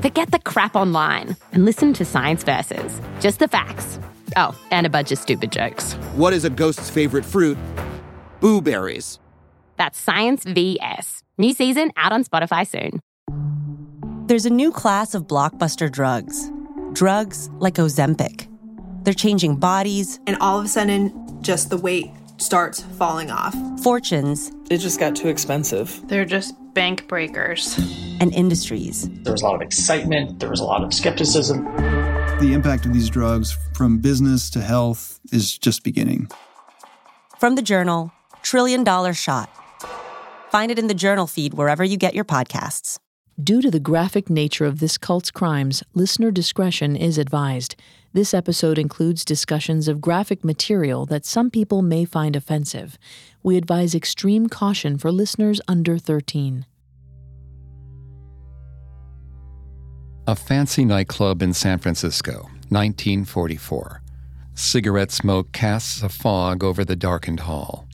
Forget the crap online and listen to Science Versus. Just the facts. Oh, and a bunch of stupid jokes. What is a ghost's favorite fruit? Blueberries. That's Science VS. New season out on Spotify soon. There's a new class of blockbuster drugs. Drugs like Ozempic. They're changing bodies. And all of a sudden, just the weight starts falling off. Fortunes. It just got too expensive. They're just bank breakers. And industries. There was a lot of excitement, there was a lot of skepticism. The impact of these drugs from business to health is just beginning. From the journal, Trillion Dollar Shot. Find it in the journal feed wherever you get your podcasts. Due to the graphic nature of this cult's crimes, listener discretion is advised. This episode includes discussions of graphic material that some people may find offensive. We advise extreme caution for listeners under 13. A fancy nightclub in San Francisco, 1944. Cigarette smoke casts a fog over the darkened hall.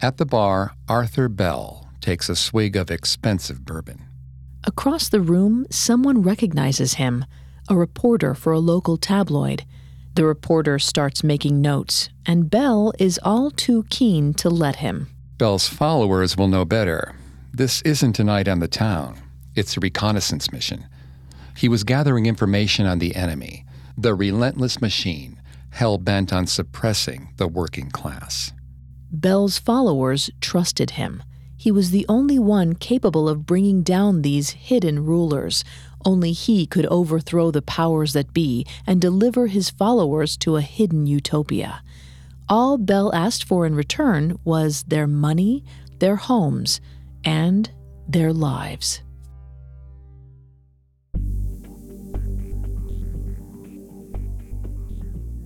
At the bar, Arthur Bell takes a swig of expensive bourbon. Across the room, someone recognizes him a reporter for a local tabloid. The reporter starts making notes, and Bell is all too keen to let him. Bell's followers will know better. This isn't a night on the town, it's a reconnaissance mission. He was gathering information on the enemy, the relentless machine, hell bent on suppressing the working class. Bell's followers trusted him. He was the only one capable of bringing down these hidden rulers. Only he could overthrow the powers that be and deliver his followers to a hidden utopia. All Bell asked for in return was their money, their homes, and their lives.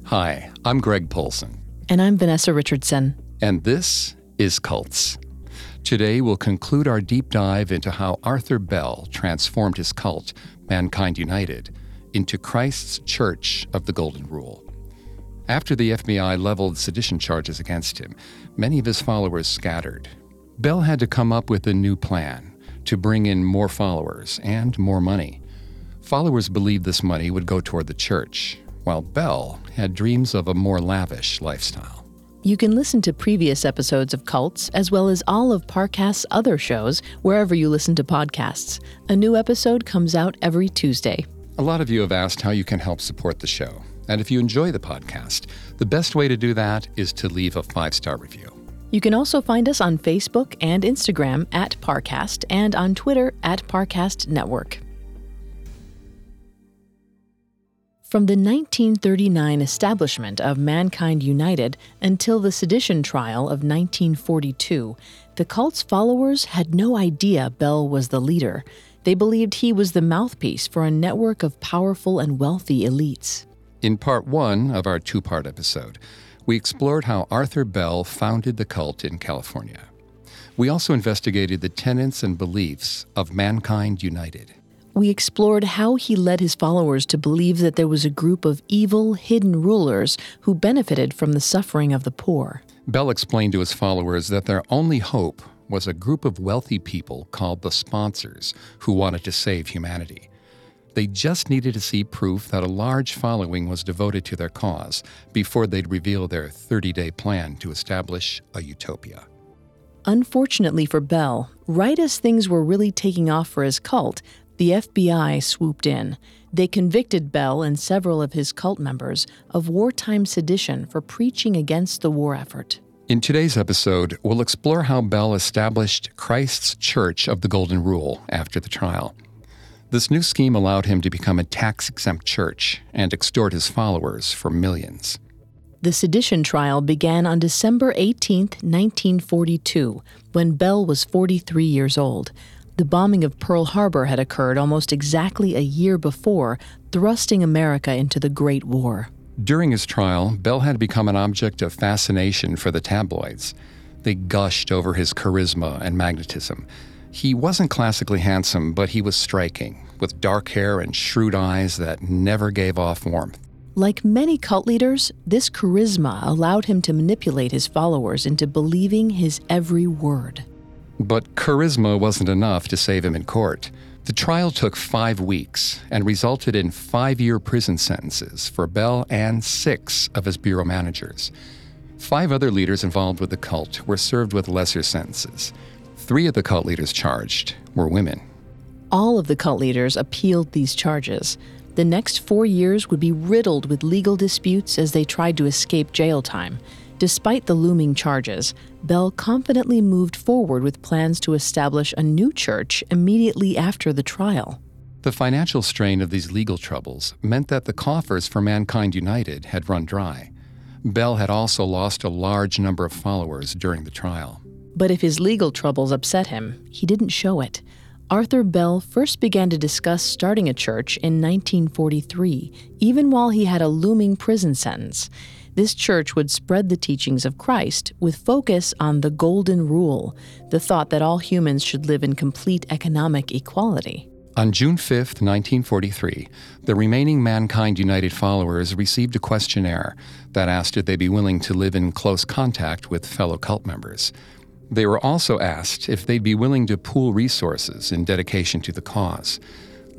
Hi, I'm Greg Polcyn. And I'm Vanessa Richardson. And this is Cults. Today, we'll conclude our deep dive into how Arthur Bell transformed his cult, Mankind United, into Christ's Church of the Golden Rule. After the FBI leveled sedition charges against him, many of his followers scattered. Bell had to come up with a new plan to bring in more followers and more money. Followers believed this money would go toward the church, while Bell had dreams of a more lavish lifestyle. You can listen to previous episodes of Cults, as well as all of Parcast's other shows, wherever you listen to podcasts. A new episode comes out every Tuesday. A lot of you have asked how you can help support the show. And if you enjoy the podcast, the best way to do that is to leave a five star review. You can also find us on Facebook and Instagram at Parcast and on Twitter at Parcast Network. From the 1939 establishment of Mankind United until the sedition trial of 1942, the cult's followers had no idea Bell was the leader. They believed he was the mouthpiece for a network of powerful and wealthy elites. In part one of our two part episode, we explored how Arthur Bell founded the cult in California. We also investigated the tenets and beliefs of Mankind United we explored how he led his followers to believe that there was a group of evil, hidden rulers who benefited from the suffering of the poor. Bell explained to his followers that their only hope was a group of wealthy people called the sponsors who wanted to save humanity. They just needed to see proof that a large following was devoted to their cause before they'd reveal their 30 day plan to establish a utopia. Unfortunately for Bell, right as things were really taking off for his cult, the FBI swooped in. They convicted Bell and several of his cult members of wartime sedition for preaching against the war effort. In today's episode, we'll explore how Bell established Christ's Church of the Golden Rule after the trial. This new scheme allowed him to become a tax exempt church and extort his followers for millions. The sedition trial began on December 18, 1942, when Bell was 43 years old. The bombing of Pearl Harbor had occurred almost exactly a year before, thrusting America into the Great War. During his trial, Bell had become an object of fascination for the tabloids. They gushed over his charisma and magnetism. He wasn't classically handsome, but he was striking, with dark hair and shrewd eyes that never gave off warmth. Like many cult leaders, this charisma allowed him to manipulate his followers into believing his every word. But charisma wasn't enough to save him in court. The trial took five weeks and resulted in five year prison sentences for Bell and six of his bureau managers. Five other leaders involved with the cult were served with lesser sentences. Three of the cult leaders charged were women. All of the cult leaders appealed these charges. The next four years would be riddled with legal disputes as they tried to escape jail time. Despite the looming charges, Bell confidently moved forward with plans to establish a new church immediately after the trial. The financial strain of these legal troubles meant that the coffers for Mankind United had run dry. Bell had also lost a large number of followers during the trial. But if his legal troubles upset him, he didn't show it. Arthur Bell first began to discuss starting a church in 1943, even while he had a looming prison sentence. This church would spread the teachings of Christ with focus on the Golden Rule, the thought that all humans should live in complete economic equality. On June 5, 1943, the remaining Mankind United followers received a questionnaire that asked if they'd be willing to live in close contact with fellow cult members. They were also asked if they'd be willing to pool resources in dedication to the cause.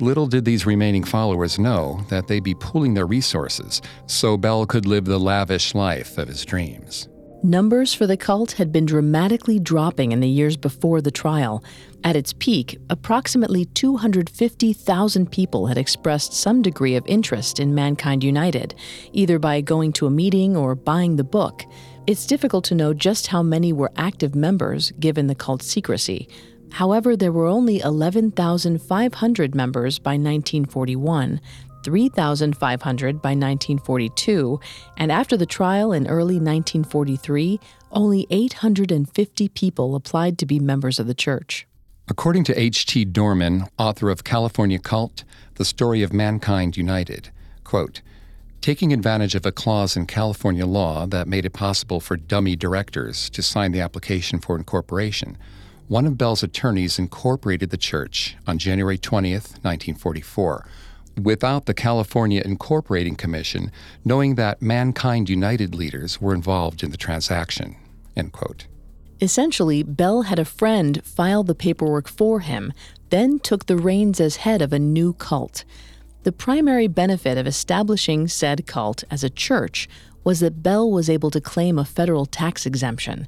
Little did these remaining followers know that they'd be pooling their resources so Bell could live the lavish life of his dreams. Numbers for the cult had been dramatically dropping in the years before the trial. At its peak, approximately 250,000 people had expressed some degree of interest in Mankind United, either by going to a meeting or buying the book. It's difficult to know just how many were active members given the cult's secrecy. However, there were only 11,500 members by 1941, 3,500 by 1942, and after the trial in early 1943, only 850 people applied to be members of the church. According to H.T. Dohrman, author of California Cult The Story of Mankind United, quote, Taking advantage of a clause in California law that made it possible for dummy directors to sign the application for incorporation, one of Bell's attorneys incorporated the church on January 20th, 1944, without the California Incorporating Commission knowing that Mankind United leaders were involved in the transaction. End quote. Essentially, Bell had a friend file the paperwork for him, then took the reins as head of a new cult. The primary benefit of establishing said cult as a church was that Bell was able to claim a federal tax exemption.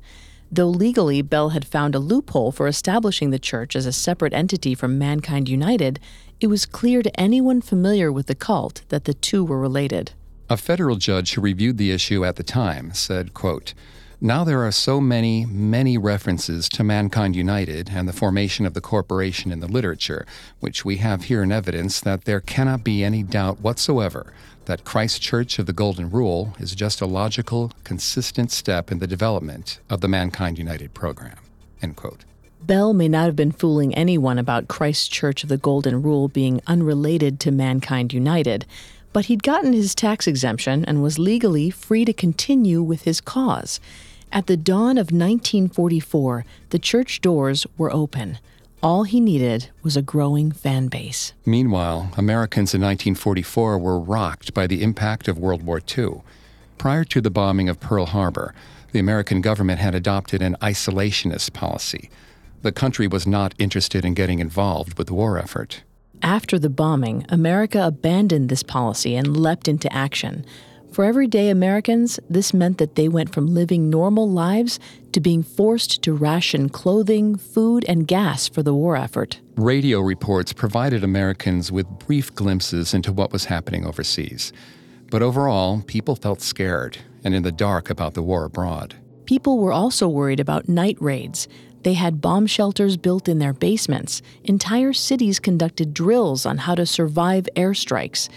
Though legally Bell had found a loophole for establishing the church as a separate entity from Mankind United, it was clear to anyone familiar with the cult that the two were related. A federal judge who reviewed the issue at the time said, quote, now there are so many, many references to Mankind United and the formation of the corporation in the literature, which we have here in evidence that there cannot be any doubt whatsoever that Christ Church of the Golden Rule is just a logical, consistent step in the development of the Mankind United program. End quote. Bell may not have been fooling anyone about Christ Church of the Golden Rule being unrelated to Mankind United, but he'd gotten his tax exemption and was legally free to continue with his cause. At the dawn of 1944, the church doors were open. All he needed was a growing fan base. Meanwhile, Americans in 1944 were rocked by the impact of World War II. Prior to the bombing of Pearl Harbor, the American government had adopted an isolationist policy. The country was not interested in getting involved with the war effort. After the bombing, America abandoned this policy and leapt into action. For everyday Americans, this meant that they went from living normal lives to being forced to ration clothing, food, and gas for the war effort. Radio reports provided Americans with brief glimpses into what was happening overseas. But overall, people felt scared and in the dark about the war abroad. People were also worried about night raids. They had bomb shelters built in their basements. Entire cities conducted drills on how to survive airstrikes.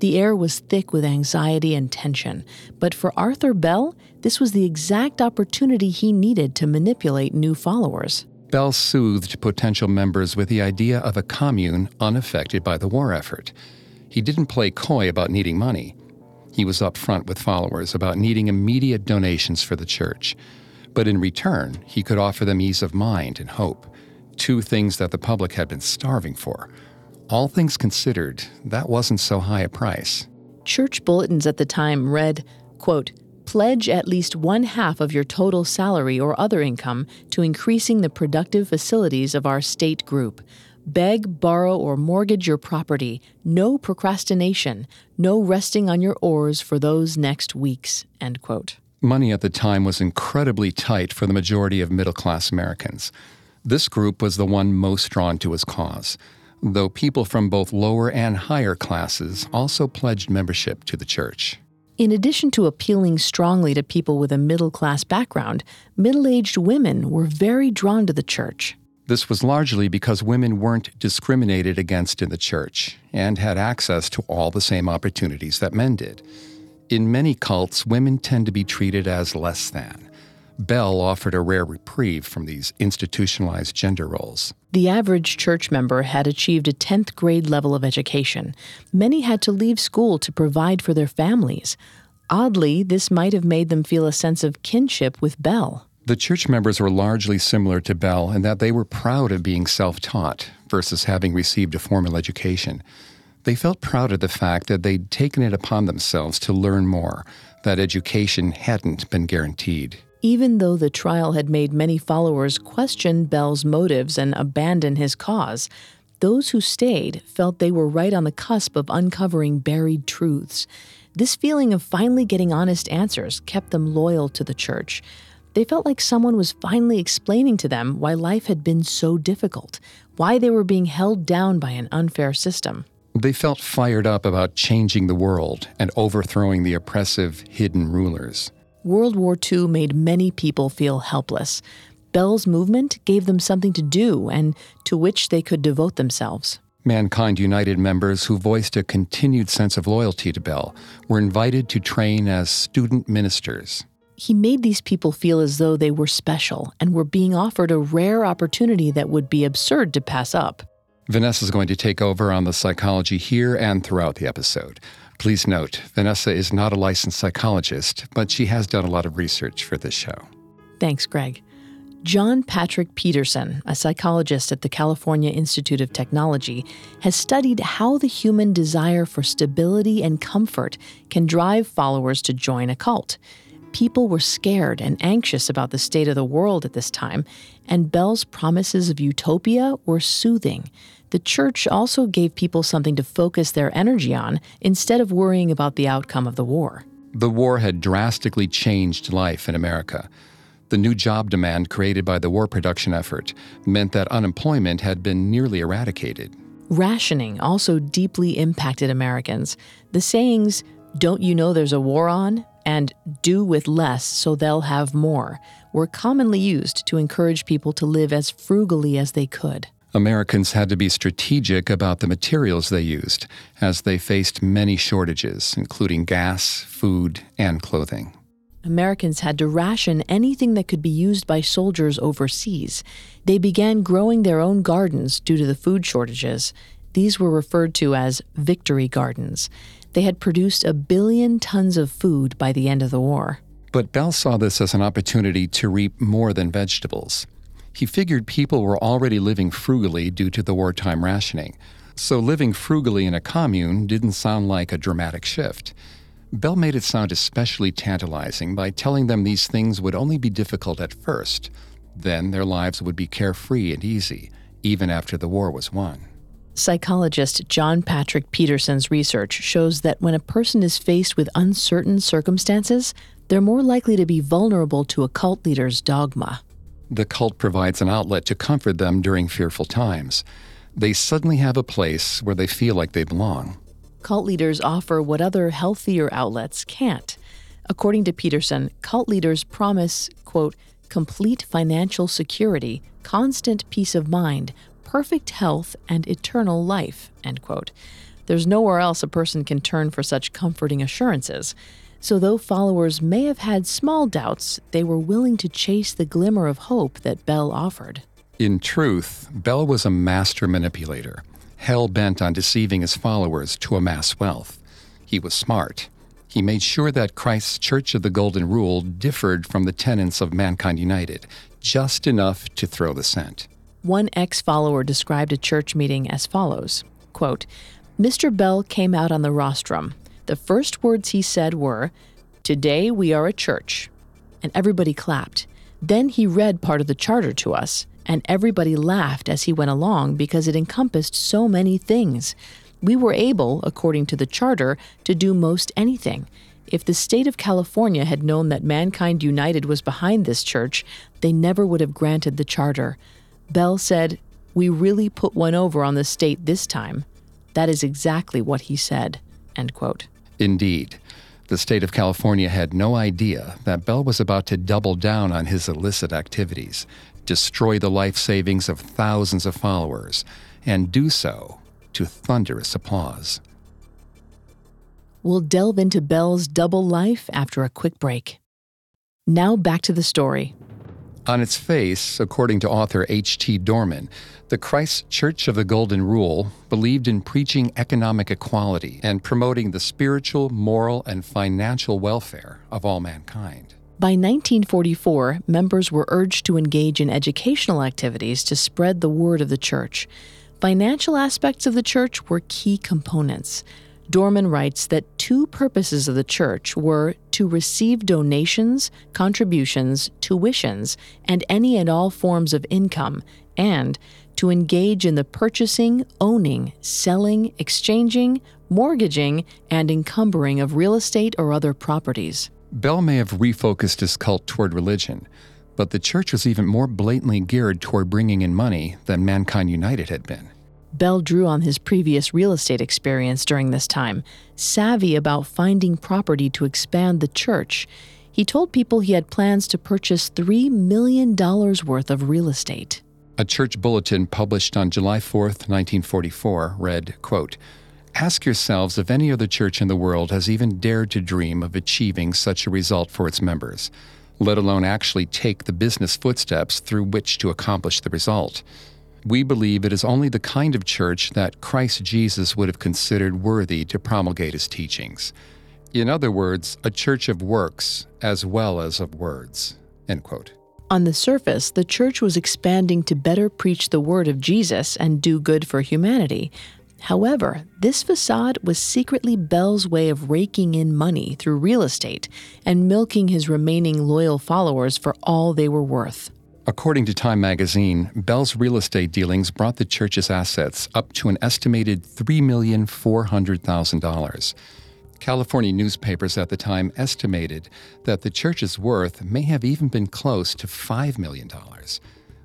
The air was thick with anxiety and tension. But for Arthur Bell, this was the exact opportunity he needed to manipulate new followers. Bell soothed potential members with the idea of a commune unaffected by the war effort. He didn't play coy about needing money. He was upfront with followers about needing immediate donations for the church. But in return, he could offer them ease of mind and hope, two things that the public had been starving for. All things considered, that wasn't so high a price. Church bulletins at the time read, quote, pledge at least one half of your total salary or other income to increasing the productive facilities of our state group. Beg, borrow, or mortgage your property. No procrastination. No resting on your oars for those next weeks. End quote. Money at the time was incredibly tight for the majority of middle class Americans. This group was the one most drawn to his cause, though people from both lower and higher classes also pledged membership to the church. In addition to appealing strongly to people with a middle class background, middle aged women were very drawn to the church. This was largely because women weren't discriminated against in the church and had access to all the same opportunities that men did. In many cults, women tend to be treated as less than. Bell offered a rare reprieve from these institutionalized gender roles. The average church member had achieved a 10th grade level of education. Many had to leave school to provide for their families. Oddly, this might have made them feel a sense of kinship with Bell. The church members were largely similar to Bell in that they were proud of being self taught versus having received a formal education. They felt proud of the fact that they'd taken it upon themselves to learn more, that education hadn't been guaranteed. Even though the trial had made many followers question Bell's motives and abandon his cause, those who stayed felt they were right on the cusp of uncovering buried truths. This feeling of finally getting honest answers kept them loyal to the church. They felt like someone was finally explaining to them why life had been so difficult, why they were being held down by an unfair system. They felt fired up about changing the world and overthrowing the oppressive, hidden rulers. World War II made many people feel helpless. Bell's movement gave them something to do and to which they could devote themselves. Mankind United members who voiced a continued sense of loyalty to Bell were invited to train as student ministers. He made these people feel as though they were special and were being offered a rare opportunity that would be absurd to pass up. Vanessa is going to take over on the psychology here and throughout the episode. Please note, Vanessa is not a licensed psychologist, but she has done a lot of research for this show. Thanks, Greg. John Patrick Peterson, a psychologist at the California Institute of Technology, has studied how the human desire for stability and comfort can drive followers to join a cult. People were scared and anxious about the state of the world at this time, and Bell's promises of utopia were soothing. The church also gave people something to focus their energy on instead of worrying about the outcome of the war. The war had drastically changed life in America. The new job demand created by the war production effort meant that unemployment had been nearly eradicated. Rationing also deeply impacted Americans. The sayings, Don't you know there's a war on? and do with less so they'll have more were commonly used to encourage people to live as frugally as they could. Americans had to be strategic about the materials they used, as they faced many shortages, including gas, food, and clothing. Americans had to ration anything that could be used by soldiers overseas. They began growing their own gardens due to the food shortages. These were referred to as victory gardens. They had produced a billion tons of food by the end of the war. But Bell saw this as an opportunity to reap more than vegetables. He figured people were already living frugally due to the wartime rationing, so living frugally in a commune didn't sound like a dramatic shift. Bell made it sound especially tantalizing by telling them these things would only be difficult at first. Then their lives would be carefree and easy, even after the war was won. Psychologist John Patrick Peterson's research shows that when a person is faced with uncertain circumstances, they're more likely to be vulnerable to a cult leader's dogma. The cult provides an outlet to comfort them during fearful times. They suddenly have a place where they feel like they belong. Cult leaders offer what other healthier outlets can't. According to Peterson, cult leaders promise, quote, complete financial security, constant peace of mind, perfect health, and eternal life. End quote. There's nowhere else a person can turn for such comforting assurances. So, though followers may have had small doubts, they were willing to chase the glimmer of hope that Bell offered. In truth, Bell was a master manipulator, hell bent on deceiving his followers to amass wealth. He was smart. He made sure that Christ's Church of the Golden Rule differed from the tenets of Mankind United, just enough to throw the scent. One ex follower described a church meeting as follows quote, Mr. Bell came out on the rostrum. The first words he said were, Today we are a church. And everybody clapped. Then he read part of the charter to us and everybody laughed as he went along because it encompassed so many things. We were able, according to the charter, to do most anything. If the state of California had known that Mankind United was behind this church, they never would have granted the charter. Bell said, We really put one over on the state this time. That is exactly what he said. End quote. Indeed. The state of California had no idea that Bell was about to double down on his illicit activities destroy the life savings of thousands of followers, and do so to thunderous applause. We'll delve into Bell's double life after a quick break. Now back to the story. On its face, according to author H.T. Dohrman, the Christ Church of the Golden Rule believed in preaching economic equality and promoting the spiritual, moral, and financial welfare of all mankind. By 1944, members were urged to engage in educational activities to spread the word of the church. Financial aspects of the church were key components. Dohrman writes that two purposes of the church were to receive donations, contributions, tuitions, and any and all forms of income, and to engage in the purchasing, owning, selling, exchanging, mortgaging, and encumbering of real estate or other properties. Bell may have refocused his cult toward religion, but the church was even more blatantly geared toward bringing in money than Mankind United had been. Bell drew on his previous real estate experience during this time, savvy about finding property to expand the church. He told people he had plans to purchase $3 million worth of real estate. A church bulletin published on July 4, 1944, read, quote, Ask yourselves if any other church in the world has even dared to dream of achieving such a result for its members, let alone actually take the business footsteps through which to accomplish the result. We believe it is only the kind of church that Christ Jesus would have considered worthy to promulgate his teachings. In other words, a church of works as well as of words. On the surface, the church was expanding to better preach the word of Jesus and do good for humanity. However, this facade was secretly Bell's way of raking in money through real estate and milking his remaining loyal followers for all they were worth. According to Time magazine, Bell's real estate dealings brought the church's assets up to an estimated $3,400,000. California newspapers at the time estimated that the church's worth may have even been close to $5 million.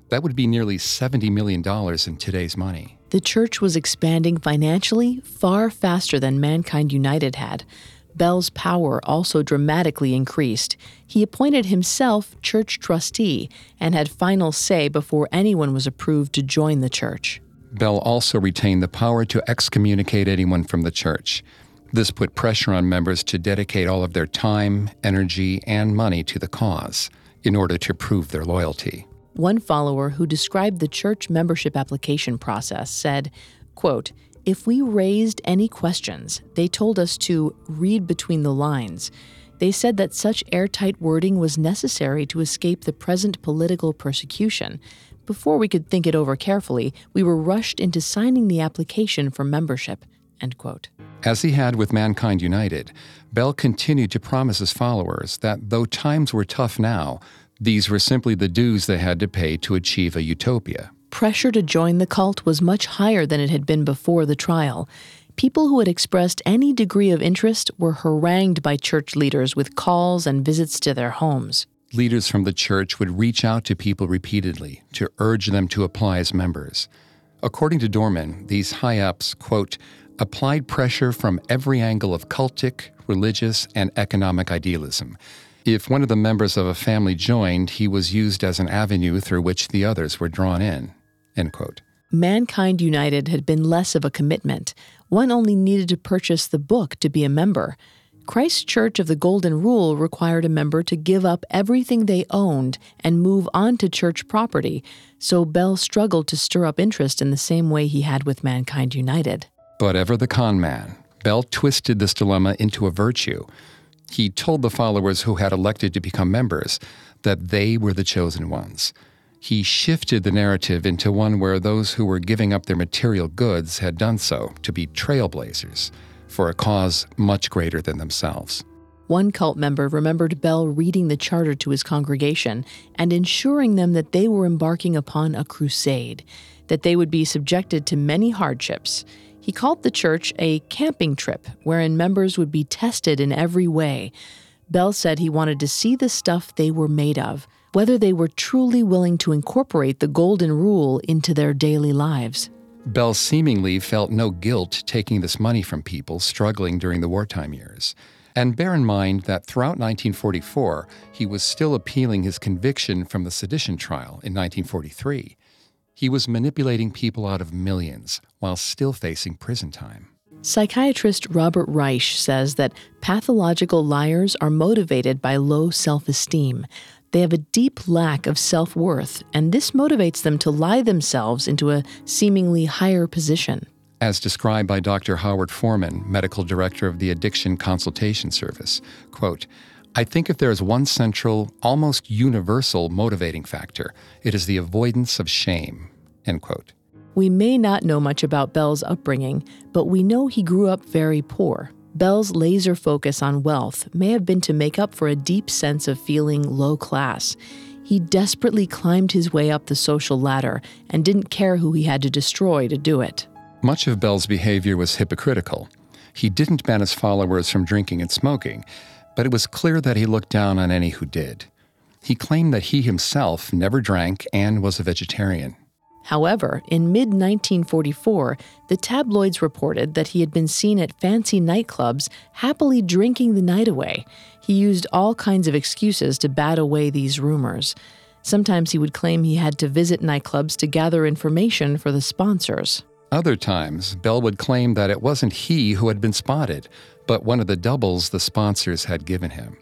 That would be nearly $70 million in today's money. The church was expanding financially far faster than Mankind United had. Bell's power also dramatically increased. He appointed himself church trustee and had final say before anyone was approved to join the church. Bell also retained the power to excommunicate anyone from the church. This put pressure on members to dedicate all of their time, energy, and money to the cause in order to prove their loyalty. One follower who described the church membership application process said, quote, if we raised any questions, they told us to read between the lines. They said that such airtight wording was necessary to escape the present political persecution. Before we could think it over carefully, we were rushed into signing the application for membership. As he had with Mankind United, Bell continued to promise his followers that though times were tough now, these were simply the dues they had to pay to achieve a utopia. Pressure to join the cult was much higher than it had been before the trial. People who had expressed any degree of interest were harangued by church leaders with calls and visits to their homes. Leaders from the church would reach out to people repeatedly to urge them to apply as members. According to Dohrman, these high ups, quote, applied pressure from every angle of cultic, religious, and economic idealism If one of the members of a family joined, he was used as an avenue through which the others were drawn in. End quote. Mankind United had been less of a commitment. One only needed to purchase the book to be a member. Christ Church of the Golden Rule required a member to give up everything they owned and move onto church property, so Bell struggled to stir up interest in the same way he had with Mankind United. But ever the con man, Bell twisted this dilemma into a virtue. He told the followers who had elected to become members that they were the chosen ones. He shifted the narrative into one where those who were giving up their material goods had done so to be trailblazers for a cause much greater than themselves. One cult member remembered Bell reading the charter to his congregation and ensuring them that they were embarking upon a crusade, that they would be subjected to many hardships. He called the church a camping trip wherein members would be tested in every way. Bell said he wanted to see the stuff they were made of, whether they were truly willing to incorporate the Golden Rule into their daily lives. Bell seemingly felt no guilt taking this money from people struggling during the wartime years. And bear in mind that throughout 1944, he was still appealing his conviction from the sedition trial in 1943. He was manipulating people out of millions while still facing prison time. Psychiatrist Robert Reich says that pathological liars are motivated by low self esteem. They have a deep lack of self worth, and this motivates them to lie themselves into a seemingly higher position. As described by Dr. Howard Foreman, medical director of the Addiction Consultation Service, quote, I think if there is one central, almost universal motivating factor, it is the avoidance of shame. End quote. We may not know much about Bell's upbringing, but we know he grew up very poor. Bell's laser focus on wealth may have been to make up for a deep sense of feeling low class. He desperately climbed his way up the social ladder and didn't care who he had to destroy to do it. Much of Bell's behavior was hypocritical. He didn't ban his followers from drinking and smoking, but it was clear that he looked down on any who did. He claimed that he himself never drank and was a vegetarian. However, in mid 1944, the tabloids reported that he had been seen at fancy nightclubs happily drinking the night away. He used all kinds of excuses to bat away these rumors. Sometimes he would claim he had to visit nightclubs to gather information for the sponsors. Other times, Bell would claim that it wasn't he who had been spotted, but one of the doubles the sponsors had given him.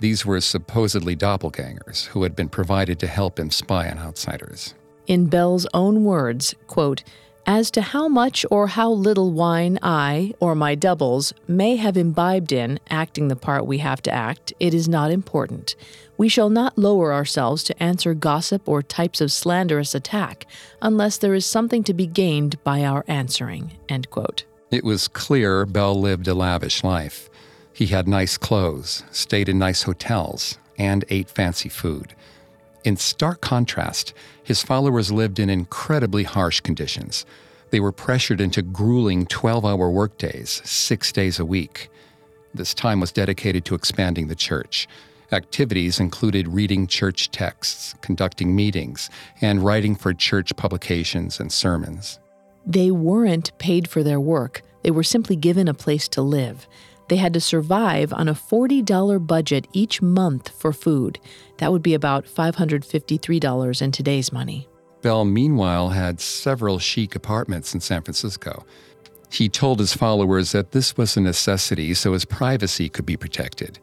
These were supposedly doppelgangers who had been provided to help him spy on outsiders. In Bell's own words, quote, as to how much or how little wine I, or my doubles, may have imbibed in acting the part we have to act, it is not important. We shall not lower ourselves to answer gossip or types of slanderous attack unless there is something to be gained by our answering. It was clear Bell lived a lavish life. He had nice clothes, stayed in nice hotels, and ate fancy food. In stark contrast, his followers lived in incredibly harsh conditions. They were pressured into grueling 12 hour workdays, six days a week. This time was dedicated to expanding the church. Activities included reading church texts, conducting meetings, and writing for church publications and sermons. They weren't paid for their work, they were simply given a place to live. They had to survive on a $40 budget each month for food. That would be about $553 in today's money. Bell, meanwhile, had several chic apartments in San Francisco. He told his followers that this was a necessity so his privacy could be protected.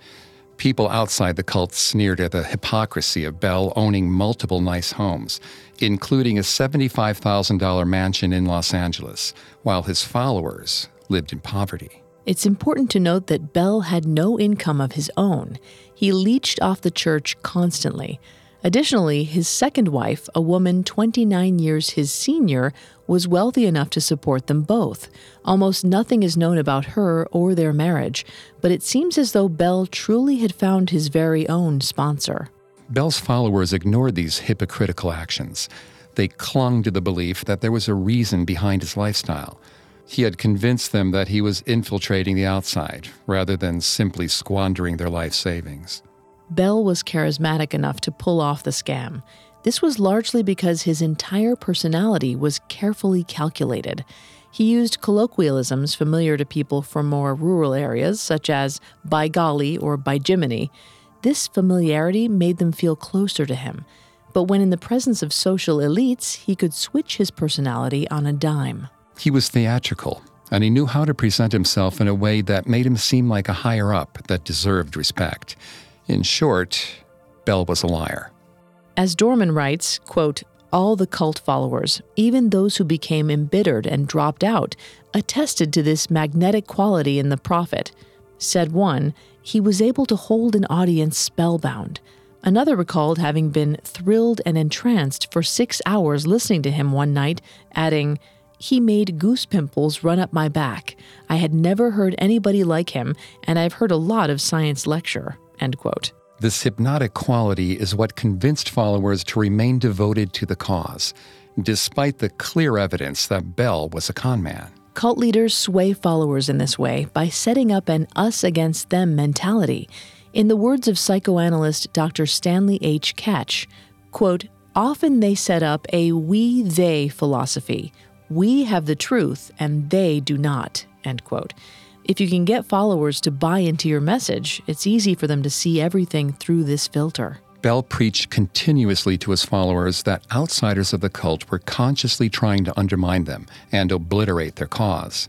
People outside the cult sneered at the hypocrisy of Bell owning multiple nice homes, including a $75,000 mansion in Los Angeles, while his followers lived in poverty. It's important to note that Bell had no income of his own. He leached off the church constantly. Additionally, his second wife, a woman 29 years his senior, was wealthy enough to support them both. Almost nothing is known about her or their marriage, but it seems as though Bell truly had found his very own sponsor. Bell's followers ignored these hypocritical actions. They clung to the belief that there was a reason behind his lifestyle. He had convinced them that he was infiltrating the outside rather than simply squandering their life savings. Bell was charismatic enough to pull off the scam. This was largely because his entire personality was carefully calculated. He used colloquialisms familiar to people from more rural areas, such as by golly or by Jiminy. This familiarity made them feel closer to him. But when in the presence of social elites, he could switch his personality on a dime. He was theatrical, and he knew how to present himself in a way that made him seem like a higher up that deserved respect. In short, Bell was a liar. As Dohrman writes, quote, all the cult followers, even those who became embittered and dropped out, attested to this magnetic quality in the prophet. Said one, he was able to hold an audience spellbound. Another recalled having been thrilled and entranced for six hours listening to him one night, adding, He made goose pimples run up my back. I had never heard anybody like him, and I've heard a lot of science lecture. End quote. This hypnotic quality is what convinced followers to remain devoted to the cause, despite the clear evidence that Bell was a conman. Cult leaders sway followers in this way by setting up an us against them mentality. In the words of psychoanalyst Dr. Stanley H. Ketch, quote, often they set up a we they philosophy. We have the truth and they do not, end quote. If you can get followers to buy into your message, it's easy for them to see everything through this filter. Bell preached continuously to his followers that outsiders of the cult were consciously trying to undermine them and obliterate their cause.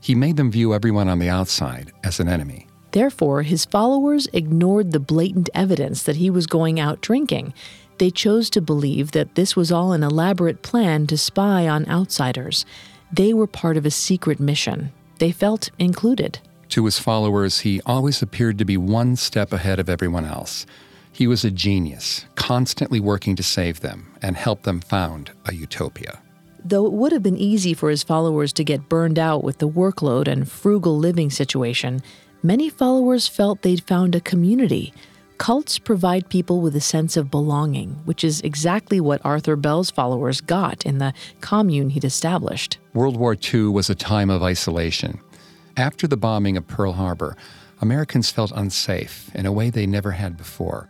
He made them view everyone on the outside as an enemy. Therefore, his followers ignored the blatant evidence that he was going out drinking. They chose to believe that this was all an elaborate plan to spy on outsiders. They were part of a secret mission, they felt included. To his followers, he always appeared to be one step ahead of everyone else. He was a genius, constantly working to save them and help them found a utopia. Though it would have been easy for his followers to get burned out with the workload and frugal living situation, many followers felt they'd found a community. Cults provide people with a sense of belonging, which is exactly what Arthur Bell's followers got in the commune he'd established. World War II was a time of isolation. After the bombing of Pearl Harbor, Americans felt unsafe in a way they never had before.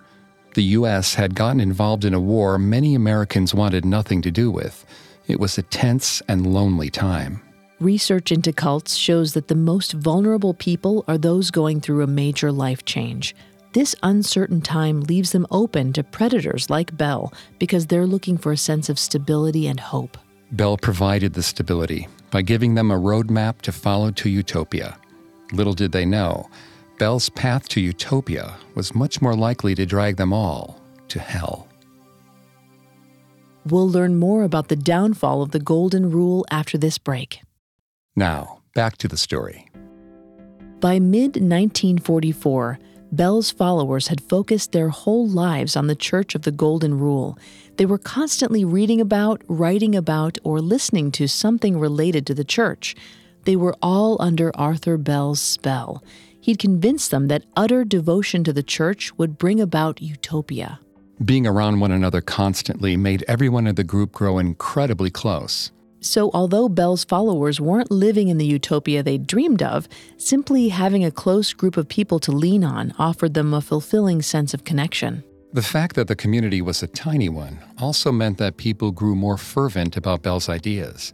The U.S. had gotten involved in a war many Americans wanted nothing to do with. It was a tense and lonely time. Research into cults shows that the most vulnerable people are those going through a major life change. This uncertain time leaves them open to predators like Bell because they're looking for a sense of stability and hope. Bell provided the stability by giving them a roadmap to follow to utopia. Little did they know, Bell's path to utopia was much more likely to drag them all to hell. We'll learn more about the downfall of the Golden Rule after this break. Now, back to the story. By mid 1944, Bell's followers had focused their whole lives on the Church of the Golden Rule. They were constantly reading about, writing about, or listening to something related to the church. They were all under Arthur Bell's spell. He'd convinced them that utter devotion to the church would bring about utopia. Being around one another constantly made everyone in the group grow incredibly close. So, although Bell's followers weren't living in the utopia they dreamed of, simply having a close group of people to lean on offered them a fulfilling sense of connection. The fact that the community was a tiny one also meant that people grew more fervent about Bell's ideas.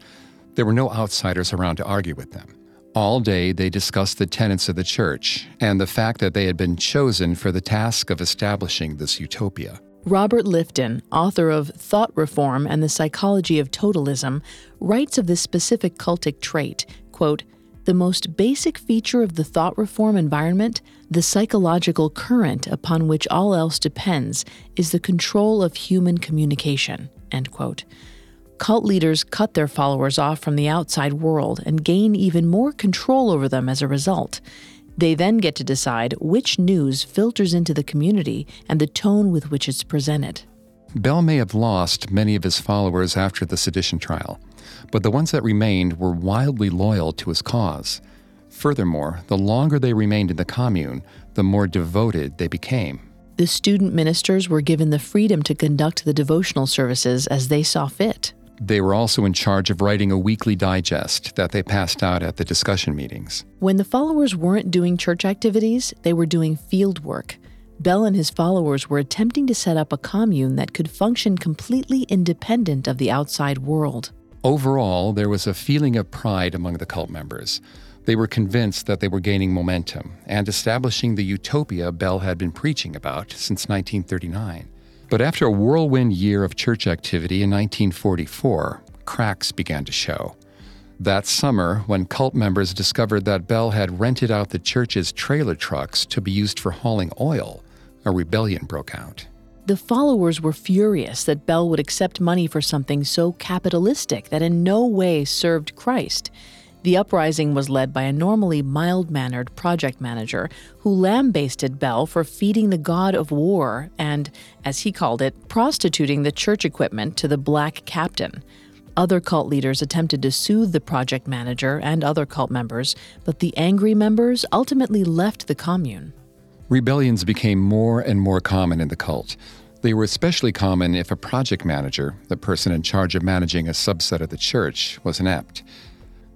There were no outsiders around to argue with them. All day, they discussed the tenets of the church and the fact that they had been chosen for the task of establishing this utopia. Robert Lifton, author of Thought Reform and the Psychology of Totalism, writes of this specific cultic trait, quote, the most basic feature of the thought reform environment, the psychological current upon which all else depends, is the control of human communication. End quote. Cult leaders cut their followers off from the outside world and gain even more control over them as a result. They then get to decide which news filters into the community and the tone with which it's presented. Bell may have lost many of his followers after the sedition trial, but the ones that remained were wildly loyal to his cause. Furthermore, the longer they remained in the commune, the more devoted they became. The student ministers were given the freedom to conduct the devotional services as they saw fit. They were also in charge of writing a weekly digest that they passed out at the discussion meetings. When the followers weren't doing church activities, they were doing field work. Bell and his followers were attempting to set up a commune that could function completely independent of the outside world. Overall, there was a feeling of pride among the cult members. They were convinced that they were gaining momentum and establishing the utopia Bell had been preaching about since 1939. But after a whirlwind year of church activity in 1944, cracks began to show. That summer, when cult members discovered that Bell had rented out the church's trailer trucks to be used for hauling oil, a rebellion broke out. The followers were furious that Bell would accept money for something so capitalistic that in no way served Christ. The uprising was led by a normally mild mannered project manager who lambasted Bell for feeding the god of war and, as he called it, prostituting the church equipment to the black captain. Other cult leaders attempted to soothe the project manager and other cult members, but the angry members ultimately left the commune. Rebellions became more and more common in the cult. They were especially common if a project manager, the person in charge of managing a subset of the church, was inept.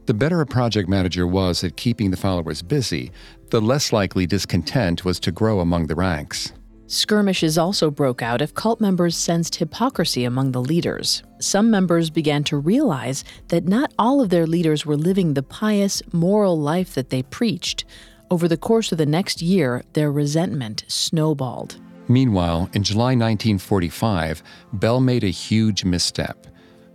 The better a project manager was at keeping the followers busy, the less likely discontent was to grow among the ranks. Skirmishes also broke out if cult members sensed hypocrisy among the leaders. Some members began to realize that not all of their leaders were living the pious, moral life that they preached. Over the course of the next year, their resentment snowballed. Meanwhile, in July 1945, Bell made a huge misstep.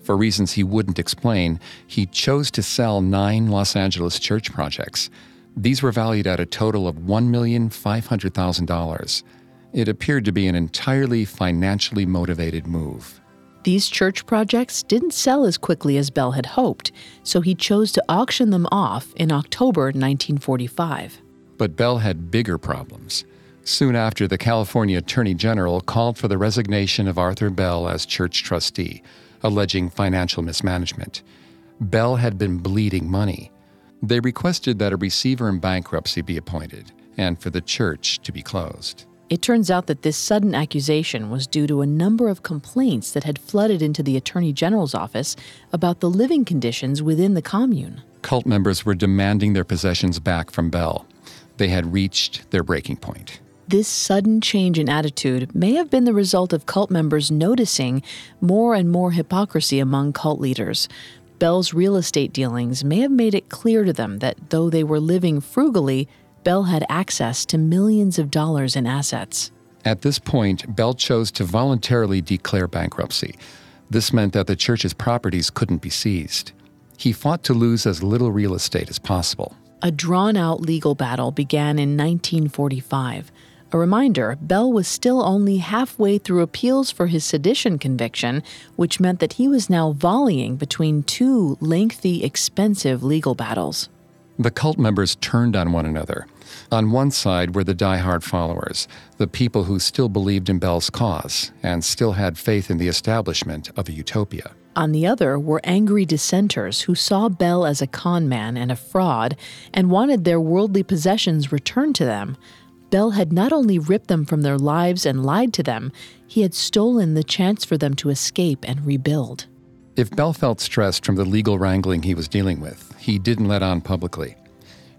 For reasons he wouldn't explain, he chose to sell nine Los Angeles church projects. These were valued at a total of $1,500,000. It appeared to be an entirely financially motivated move. These church projects didn't sell as quickly as Bell had hoped, so he chose to auction them off in October 1945. But Bell had bigger problems. Soon after, the California Attorney General called for the resignation of Arthur Bell as church trustee, alleging financial mismanagement. Bell had been bleeding money. They requested that a receiver in bankruptcy be appointed and for the church to be closed. It turns out that this sudden accusation was due to a number of complaints that had flooded into the Attorney General's office about the living conditions within the commune. Cult members were demanding their possessions back from Bell. They had reached their breaking point. This sudden change in attitude may have been the result of cult members noticing more and more hypocrisy among cult leaders. Bell's real estate dealings may have made it clear to them that though they were living frugally, Bell had access to millions of dollars in assets. At this point, Bell chose to voluntarily declare bankruptcy. This meant that the church's properties couldn't be seized. He fought to lose as little real estate as possible. A drawn out legal battle began in 1945. A reminder Bell was still only halfway through appeals for his sedition conviction, which meant that he was now volleying between two lengthy, expensive legal battles. The cult members turned on one another. On one side were the die-hard followers, the people who still believed in Bell's cause and still had faith in the establishment of a utopia. On the other were angry dissenters who saw Bell as a con man and a fraud and wanted their worldly possessions returned to them. Bell had not only ripped them from their lives and lied to them, he had stolen the chance for them to escape and rebuild. If Bell felt stressed from the legal wrangling he was dealing with, he didn't let on publicly.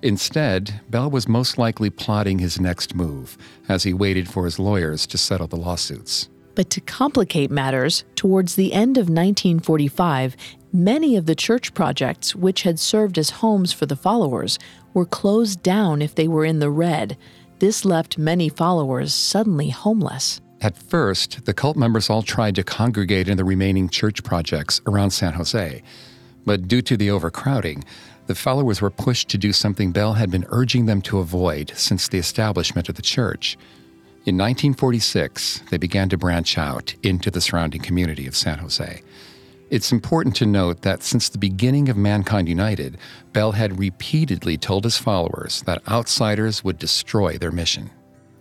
Instead, Bell was most likely plotting his next move as he waited for his lawyers to settle the lawsuits. But to complicate matters, towards the end of 1945, many of the church projects, which had served as homes for the followers, were closed down if they were in the red, this left many followers suddenly homeless. At first, the cult members all tried to congregate in the remaining church projects around San Jose. But due to the overcrowding, the followers were pushed to do something Bell had been urging them to avoid since the establishment of the church. In 1946, they began to branch out into the surrounding community of San Jose. It's important to note that since the beginning of Mankind United, Bell had repeatedly told his followers that outsiders would destroy their mission.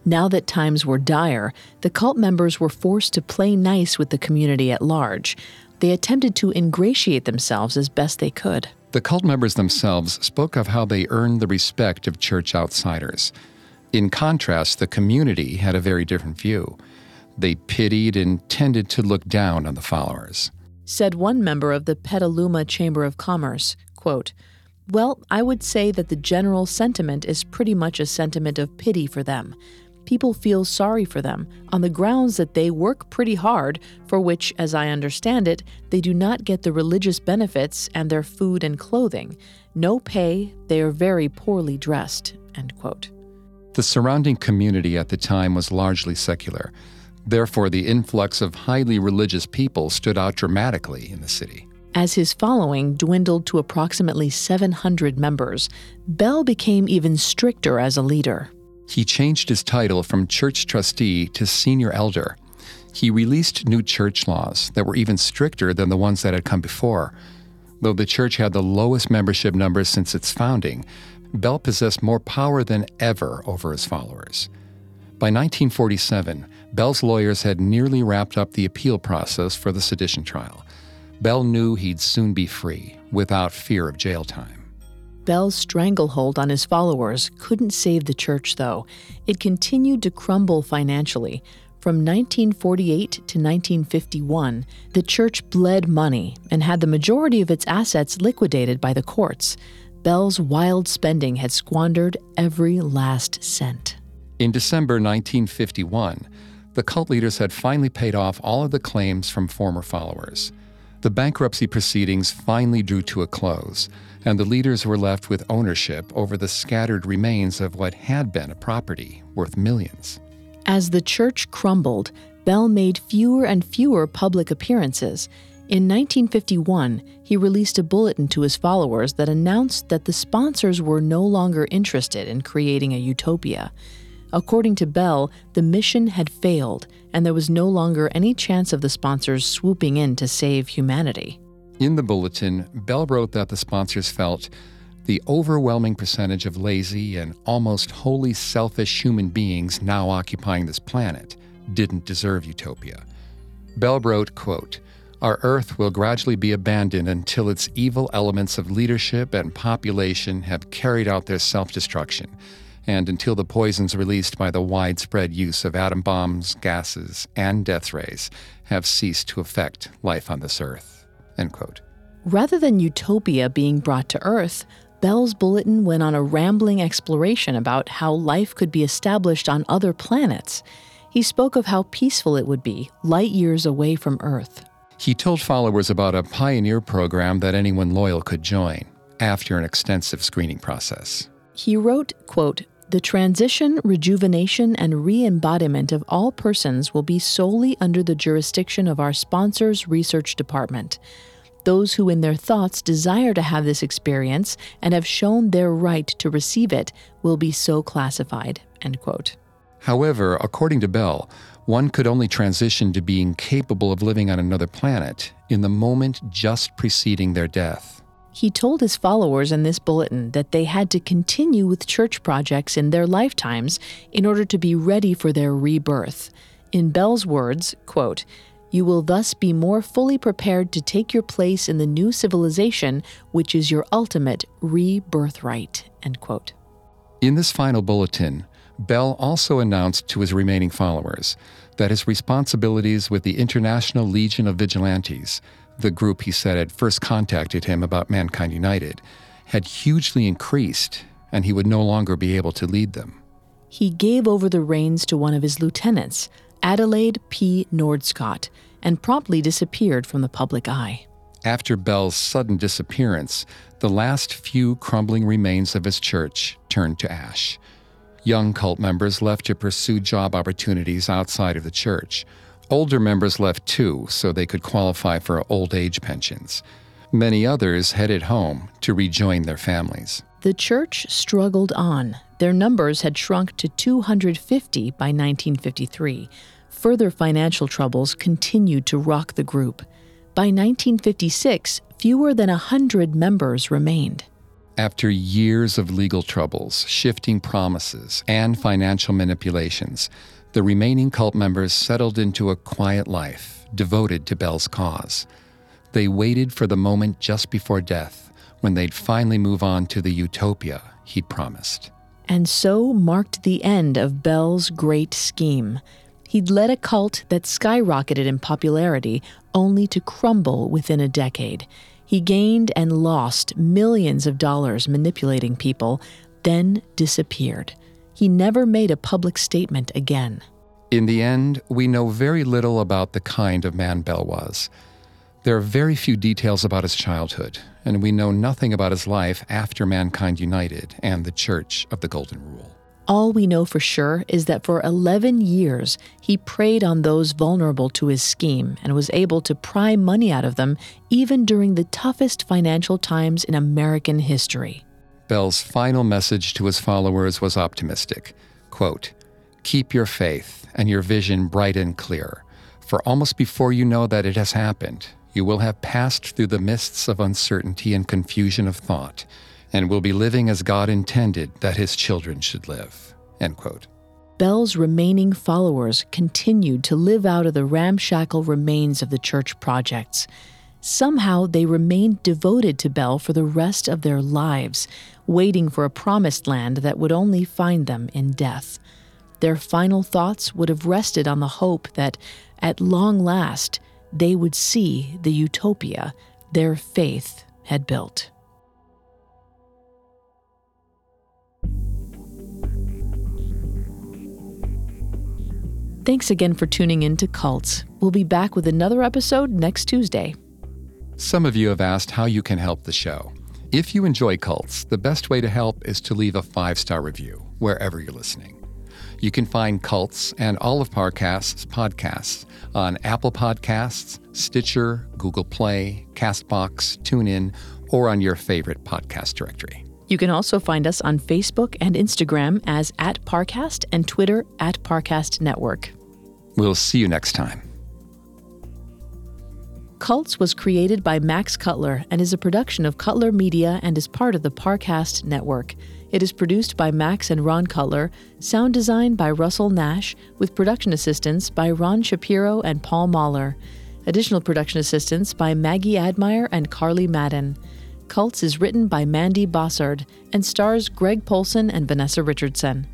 Now that times were dire, the cult members were forced to play nice with the community at large. They attempted to ingratiate themselves as best they could. The cult members themselves spoke of how they earned the respect of church outsiders. In contrast, the community had a very different view. They pitied and tended to look down on the followers said one member of the Petaluma Chamber of Commerce, quote, Well, I would say that the general sentiment is pretty much a sentiment of pity for them. People feel sorry for them on the grounds that they work pretty hard, for which, as I understand it, they do not get the religious benefits and their food and clothing. No pay, they are very poorly dressed. End quote. The surrounding community at the time was largely secular. Therefore, the influx of highly religious people stood out dramatically in the city. As his following dwindled to approximately 700 members, Bell became even stricter as a leader. He changed his title from church trustee to senior elder. He released new church laws that were even stricter than the ones that had come before. Though the church had the lowest membership numbers since its founding, Bell possessed more power than ever over his followers. By 1947, Bell's lawyers had nearly wrapped up the appeal process for the sedition trial. Bell knew he'd soon be free, without fear of jail time. Bell's stranglehold on his followers couldn't save the church, though. It continued to crumble financially. From 1948 to 1951, the church bled money and had the majority of its assets liquidated by the courts. Bell's wild spending had squandered every last cent. In December 1951, the cult leaders had finally paid off all of the claims from former followers. The bankruptcy proceedings finally drew to a close, and the leaders were left with ownership over the scattered remains of what had been a property worth millions. As the church crumbled, Bell made fewer and fewer public appearances. In 1951, he released a bulletin to his followers that announced that the sponsors were no longer interested in creating a utopia. According to Bell, the mission had failed, and there was no longer any chance of the sponsors swooping in to save humanity. In the bulletin, Bell wrote that the sponsors felt the overwhelming percentage of lazy and almost wholly selfish human beings now occupying this planet didn't deserve utopia. Bell wrote, quote, our Earth will gradually be abandoned until its evil elements of leadership and population have carried out their self destruction and until the poisons released by the widespread use of atom bombs, gases, and death rays have ceased to affect life on this earth. Rather than utopia being brought to Earth, Bell's bulletin went on a rambling exploration about how life could be established on other planets. He spoke of how peaceful it would be, light years away from Earth. He told followers about a pioneer program that anyone loyal could join after an extensive screening process. He wrote, quote, the transition, rejuvenation, and re embodiment of all persons will be solely under the jurisdiction of our sponsor's research department. Those who, in their thoughts, desire to have this experience and have shown their right to receive it will be so classified. End quote. However, according to Bell, one could only transition to being capable of living on another planet in the moment just preceding their death. He told his followers in this bulletin that they had to continue with church projects in their lifetimes in order to be ready for their rebirth. In Bell's words, quote, you will thus be more fully prepared to take your place in the new civilization, which is your ultimate rebirthright. End quote. In this final bulletin, Bell also announced to his remaining followers that his responsibilities with the International Legion of Vigilantes the group he said had first contacted him about Mankind United, had hugely increased and he would no longer be able to lead them. He gave over the reins to one of his lieutenants, Adelaide P. Nordscott, and promptly disappeared from the public eye. After Bell's sudden disappearance, the last few crumbling remains of his church turned to ash. Young cult members left to pursue job opportunities outside of the church, Older members left too, so they could qualify for old age pensions. Many others headed home to rejoin their families. The church struggled on. Their numbers had shrunk to 250 by 1953. Further financial troubles continued to rock the group. By 1956, fewer than 100 members remained. After years of legal troubles, shifting promises, and financial manipulations, the remaining cult members settled into a quiet life, devoted to Bell's cause. They waited for the moment just before death, when they'd finally move on to the utopia he'd promised. And so marked the end of Bell's great scheme. He'd led a cult that skyrocketed in popularity only to crumble within a decade. He gained and lost millions of dollars manipulating people, then disappeared he never made a public statement again. In the end, we know very little about the kind of man Bell was. There are very few details about his childhood, and we know nothing about his life after Mankind United and the Church of the Golden Rule. All we know for sure is that for 11 years, he preyed on those vulnerable to his scheme and was able to pry money out of them even during the toughest financial times in American history. Bell's final message to his followers was optimistic. Quote, Keep your faith and your vision bright and clear, for almost before you know that it has happened, you will have passed through the mists of uncertainty and confusion of thought and will be living as God intended that his children should live. End quote. Bell's remaining followers continued to live out of the ramshackle remains of the church projects. Somehow they remained devoted to Bell for the rest of their lives, waiting for a promised land that would only find them in death. Their final thoughts would have rested on the hope that, at long last, they would see the utopia their faith had built. Thanks again for tuning in to Cults. We'll be back with another episode next Tuesday. Some of you have asked how you can help the show. If you enjoy cults, the best way to help is to leave a five star review wherever you're listening. You can find Cults and all of Parcast's podcasts on Apple Podcasts, Stitcher, Google Play, Castbox, TuneIn, or on your favorite podcast directory. You can also find us on Facebook and Instagram as at Parcast and Twitter at Parcast Network. We'll see you next time. Cults was created by Max Cutler and is a production of Cutler Media and is part of the Parcast Network. It is produced by Max and Ron Cutler, sound design by Russell Nash, with production assistance by Ron Shapiro and Paul Mahler. Additional production assistance by Maggie Admire and Carly Madden. Cults is written by Mandy Bossard and stars Greg Polcyn and Vanessa Richardson.